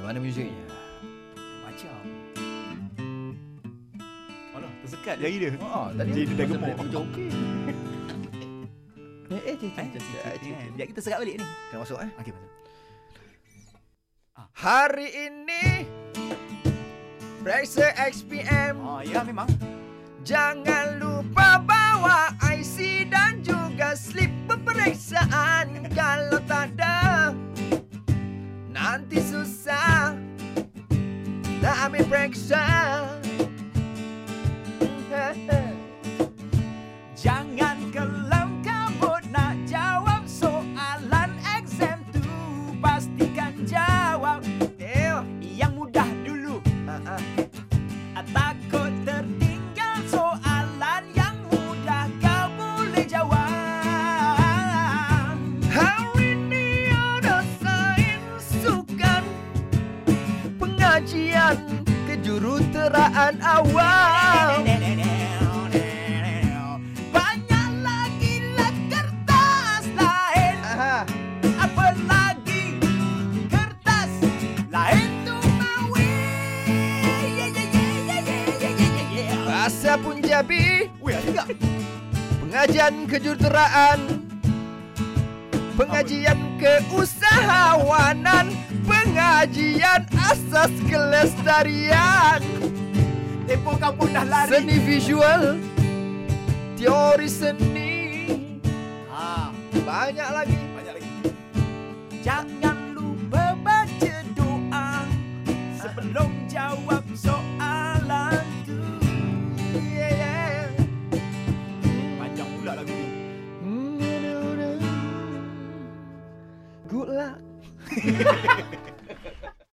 Gimana muziknya? Macam. Alah, tersekat jari dia. Oh, tadi Jadi dia dah gemuk. Macam okey. Eh, eh, Sekejap kita sekat balik ni. Kena masuk eh. Okey, betul. Hari ini Periksa XPM Oh, ya memang. Jangan lupa bawa IC Tak ambil periksa Pengajian kejuruteraan awam. Banyak lagi lah kertas lain. Aha. Apa lagi kertas lain tu mawi Yeah yeah yeah yeah yeah yeah yeah yeah Bahasa Punjabi Weh ada tak? Pengajian kejuruteraan Pengajian keusahawanan Pengajian asas kelestarian. Tempoh kau pun dah lari. Seni visual Teori seni. Ha, Banyak lagi. Banyak lagi. Jangan lupa baca doa Sebelum jawab soalan tu. Yeah, yeah. Panjang pula lagu ni. Good luck